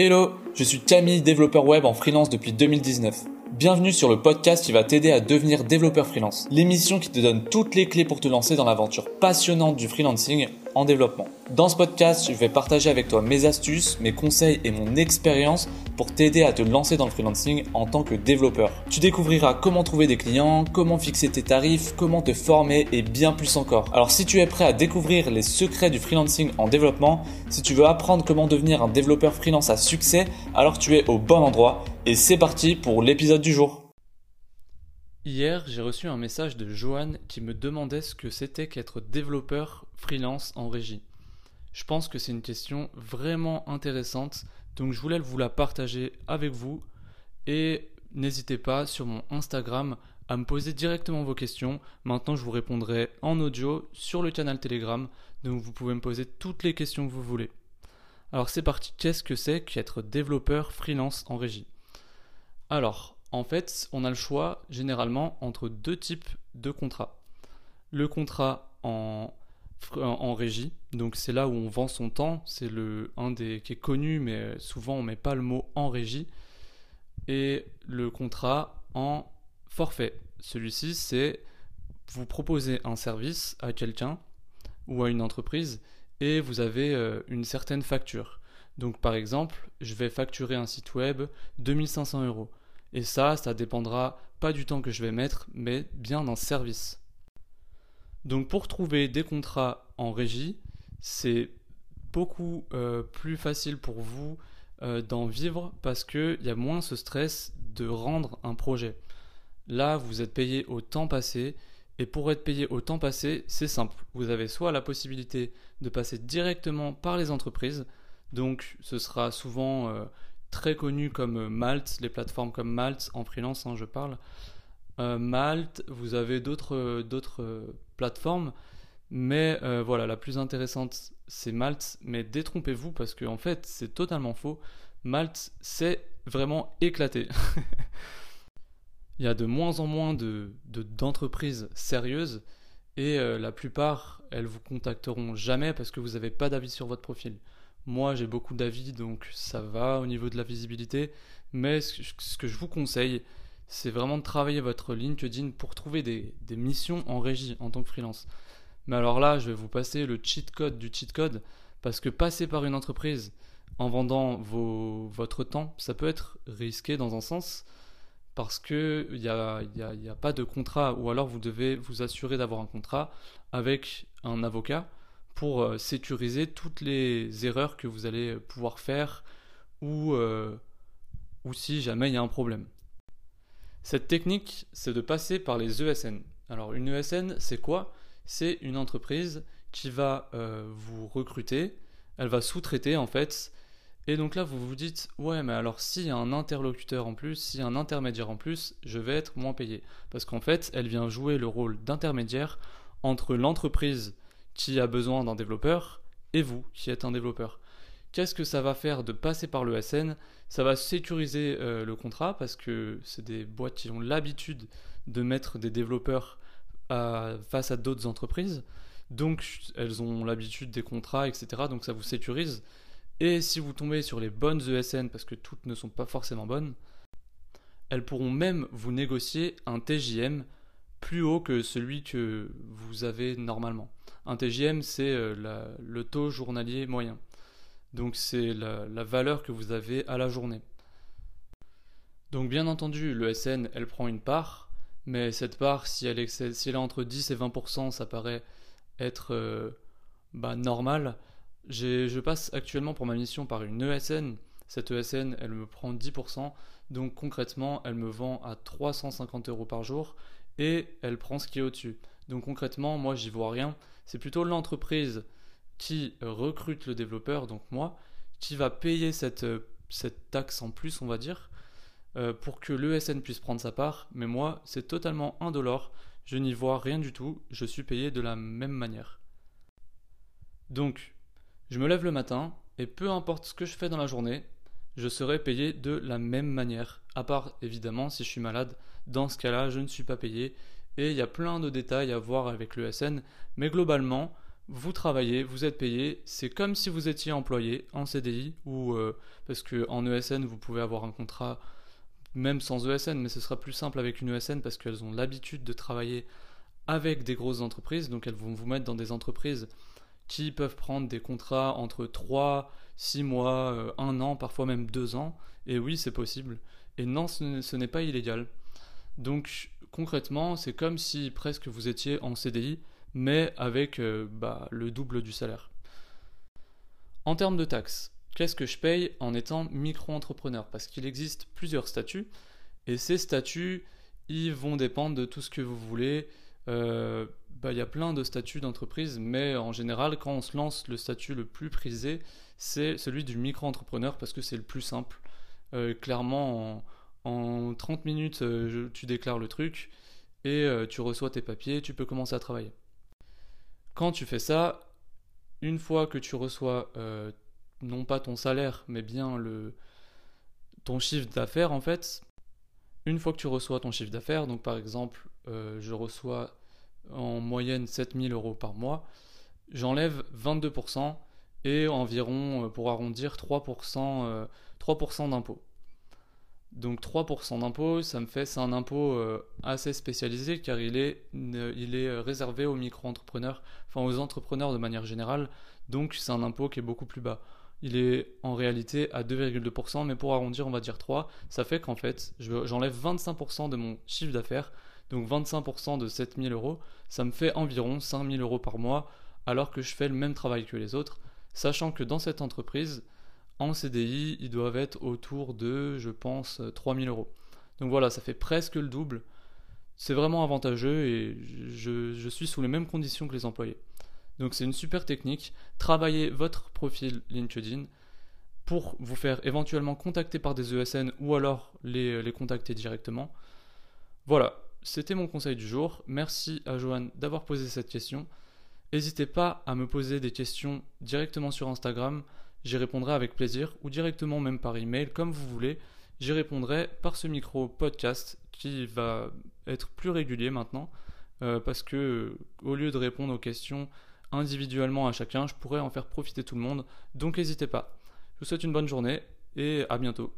Hello, je suis Camille, développeur web en freelance depuis 2019. Bienvenue sur le podcast qui va t'aider à devenir développeur freelance. L'émission qui te donne toutes les clés pour te lancer dans l'aventure passionnante du freelancing en développement. Dans ce podcast, je vais partager avec toi mes astuces, mes conseils et mon expérience pour t'aider à te lancer dans le freelancing en tant que développeur. Tu découvriras comment trouver des clients, comment fixer tes tarifs, comment te former et bien plus encore. Alors si tu es prêt à découvrir les secrets du freelancing en développement, si tu veux apprendre comment devenir un développeur freelance à succès, alors tu es au bon endroit et c'est parti pour l'épisode du jour. Hier, j'ai reçu un message de Johan qui me demandait ce que c'était qu'être développeur freelance en régie. Je pense que c'est une question vraiment intéressante, donc je voulais vous la partager avec vous et n'hésitez pas sur mon Instagram à me poser directement vos questions. Maintenant, je vous répondrai en audio sur le canal Telegram, donc vous pouvez me poser toutes les questions que vous voulez. Alors c'est parti, qu'est-ce que c'est qu'être développeur freelance en régie? Alors, en fait, on a le choix généralement entre deux types de contrats. Le contrat en, en régie, donc c'est là où on vend son temps, c'est le un des qui est connu, mais souvent on met pas le mot en régie. Et le contrat en forfait. Celui-ci, c'est vous proposez un service à quelqu'un ou à une entreprise et vous avez euh, une certaine facture. Donc par exemple, je vais facturer un site web 2500 euros. Et ça, ça dépendra pas du temps que je vais mettre, mais bien d'un service. Donc pour trouver des contrats en régie, c'est beaucoup euh, plus facile pour vous euh, d'en vivre parce qu'il y a moins ce stress de rendre un projet. Là, vous êtes payé au temps passé et pour être payé au temps passé, c'est simple. Vous avez soit la possibilité de passer directement par les entreprises, donc ce sera souvent euh, très connus comme Malte, les plateformes comme Malte en freelance, hein, je parle. Malte, vous avez d'autres plateformes, mais voilà, la plus intéressante c'est Malte, mais détrompez-vous parce que en fait c'est totalement faux. Malte, c'est vraiment éclaté. Il y a de moins en moins de, d'entreprises sérieuses et la plupart, elles vous contacteront jamais parce que vous n'avez pas d'avis sur votre profil. Moi, j'ai beaucoup d'avis, donc ça va au niveau de la visibilité. Mais ce que je vous conseille, c'est vraiment de travailler votre LinkedIn pour trouver des, missions en régie en tant que freelance. Mais alors là, je vais vous passer le cheat code du cheat code, parce que passer par une entreprise en vendant votre temps, ça peut être risqué dans un sens, parce qu'il n'y a, pas de contrat, ou alors vous devez vous assurer d'avoir un contrat avec un avocat pour euh, sécuriser toutes les erreurs que vous allez pouvoir faire ou, euh, ou si jamais il y a un problème. Cette technique, c'est de passer par les ESN. Alors une ESN, c'est quoi? C'est une entreprise qui va euh, vous recruter, elle va sous-traiter en fait, et donc là vous vous dites, ouais mais alors s'il y a un interlocuteur en plus, s'il y a un intermédiaire en plus, je vais être moins payé. Parce qu'en fait, elle vient jouer le rôle d'intermédiaire entre l'entreprise qui a besoin d'un développeur et vous qui êtes un développeur. Qu'est-ce que ça va faire de passer par le SN Ça va sécuriser euh, le contrat parce que c'est des boîtes qui ont l'habitude de mettre des développeurs face à d'autres entreprises. Donc elles ont l'habitude des contrats, etc. Donc ça vous sécurise. Et si vous tombez sur les bonnes ESN, parce que toutes ne sont pas forcément bonnes, elles pourront même vous négocier un TJM plus haut que celui que vous avez normalement. Un TGM, c'est euh, le taux journalier moyen. Donc c'est la, valeur que vous avez à la journée. Donc bien entendu, le SN, elle prend une part, mais cette part, si elle, est, entre 10 et 20%, ça paraît être euh, bah, normal. Je passe actuellement pour ma mission par une ESN. Cette ESN, elle me prend 10%, donc concrètement, elle me vend à 350 euros par jour et elle prend ce qui est au-dessus. Donc concrètement, moi, j'y vois rien. C'est plutôt l'entreprise qui recrute le développeur, donc moi, qui va payer cette, cette taxe en plus, on va dire, euh, pour que l'ESN puisse prendre sa part. Mais moi, c'est totalement indolore. Je n'y vois rien du tout. Je suis payé de la même manière. Donc, je me lève le matin et peu importe ce que je fais dans la journée, je serai payé de la même manière. À part évidemment si je suis malade. Dans ce cas-là, je ne suis pas payé et il y a plein de détails à voir avec le SN, mais globalement, vous travaillez, vous êtes payé, c'est comme si vous étiez employé en CDI ou euh, parce que en ESN vous pouvez avoir un contrat même sans ESN, mais ce sera plus simple avec une ESN parce qu'elles ont l'habitude de travailler avec des grosses entreprises, donc elles vont vous mettre dans des entreprises qui peuvent prendre des contrats entre 3, 6 mois, 1 euh, an, parfois même 2 ans. Et oui, c'est possible. Et non, ce n'est pas illégal. Donc concrètement, c'est comme si presque vous étiez en CDI, mais avec euh, bah, le double du salaire. En termes de taxes, qu'est-ce que je paye en étant micro-entrepreneur? Parce qu'il existe plusieurs statuts, et ces statuts, ils vont dépendre de tout ce que vous voulez. Euh, bah, il y a plein de statuts d'entreprise, mais en général, quand on se lance, le statut le plus prisé, c'est celui du micro-entrepreneur parce que c'est le plus simple. Euh, clairement, en, 30 minutes, tu déclares le truc et tu reçois tes papiers, tu peux commencer à travailler. Quand tu fais ça, une fois que tu reçois non pas ton salaire, mais bien le, ton chiffre d'affaires en fait, une fois que tu reçois ton chiffre d'affaires, donc par exemple, je reçois en moyenne 7000 euros par mois, j'enlève 22% et environ, euh, pour arrondir, 3%, 3 euh, d'impôt. Donc 3% d'impôt, ça me fait, c'est un impôt euh, assez spécialisé car il est, il est réservé aux micro-entrepreneurs, enfin aux entrepreneurs de manière générale, donc c'est un impôt qui est beaucoup plus bas. Il est en réalité à 2,2%, mais pour arrondir, on va dire 3. Ça fait qu'en fait, j'enlève 25% de mon chiffre d'affaires donc 25% de 7000 euros, ça me fait environ 5000 euros par mois, alors que je fais le même travail que les autres, sachant que dans cette entreprise, en CDI, ils doivent être autour de, je pense, 3000 euros. Donc voilà, ça fait presque le double. C'est vraiment avantageux et je, suis sous les mêmes conditions que les employés. Donc c'est une super technique. Travaillez votre profil LinkedIn pour vous faire éventuellement contacter par des ESN ou alors les, les contacter directement. Voilà, c'était mon conseil du jour. Merci à Johan d'avoir posé cette question. N'hésitez pas à me poser des questions directement sur Instagram. J'y répondrai avec plaisir ou directement même par email, comme vous voulez. J'y répondrai par ce micro podcast qui va être plus régulier maintenant euh, parce que au lieu de répondre aux questions individuellement à chacun, je pourrais en faire profiter tout le monde. Donc n'hésitez pas. Je vous souhaite une bonne journée et à bientôt.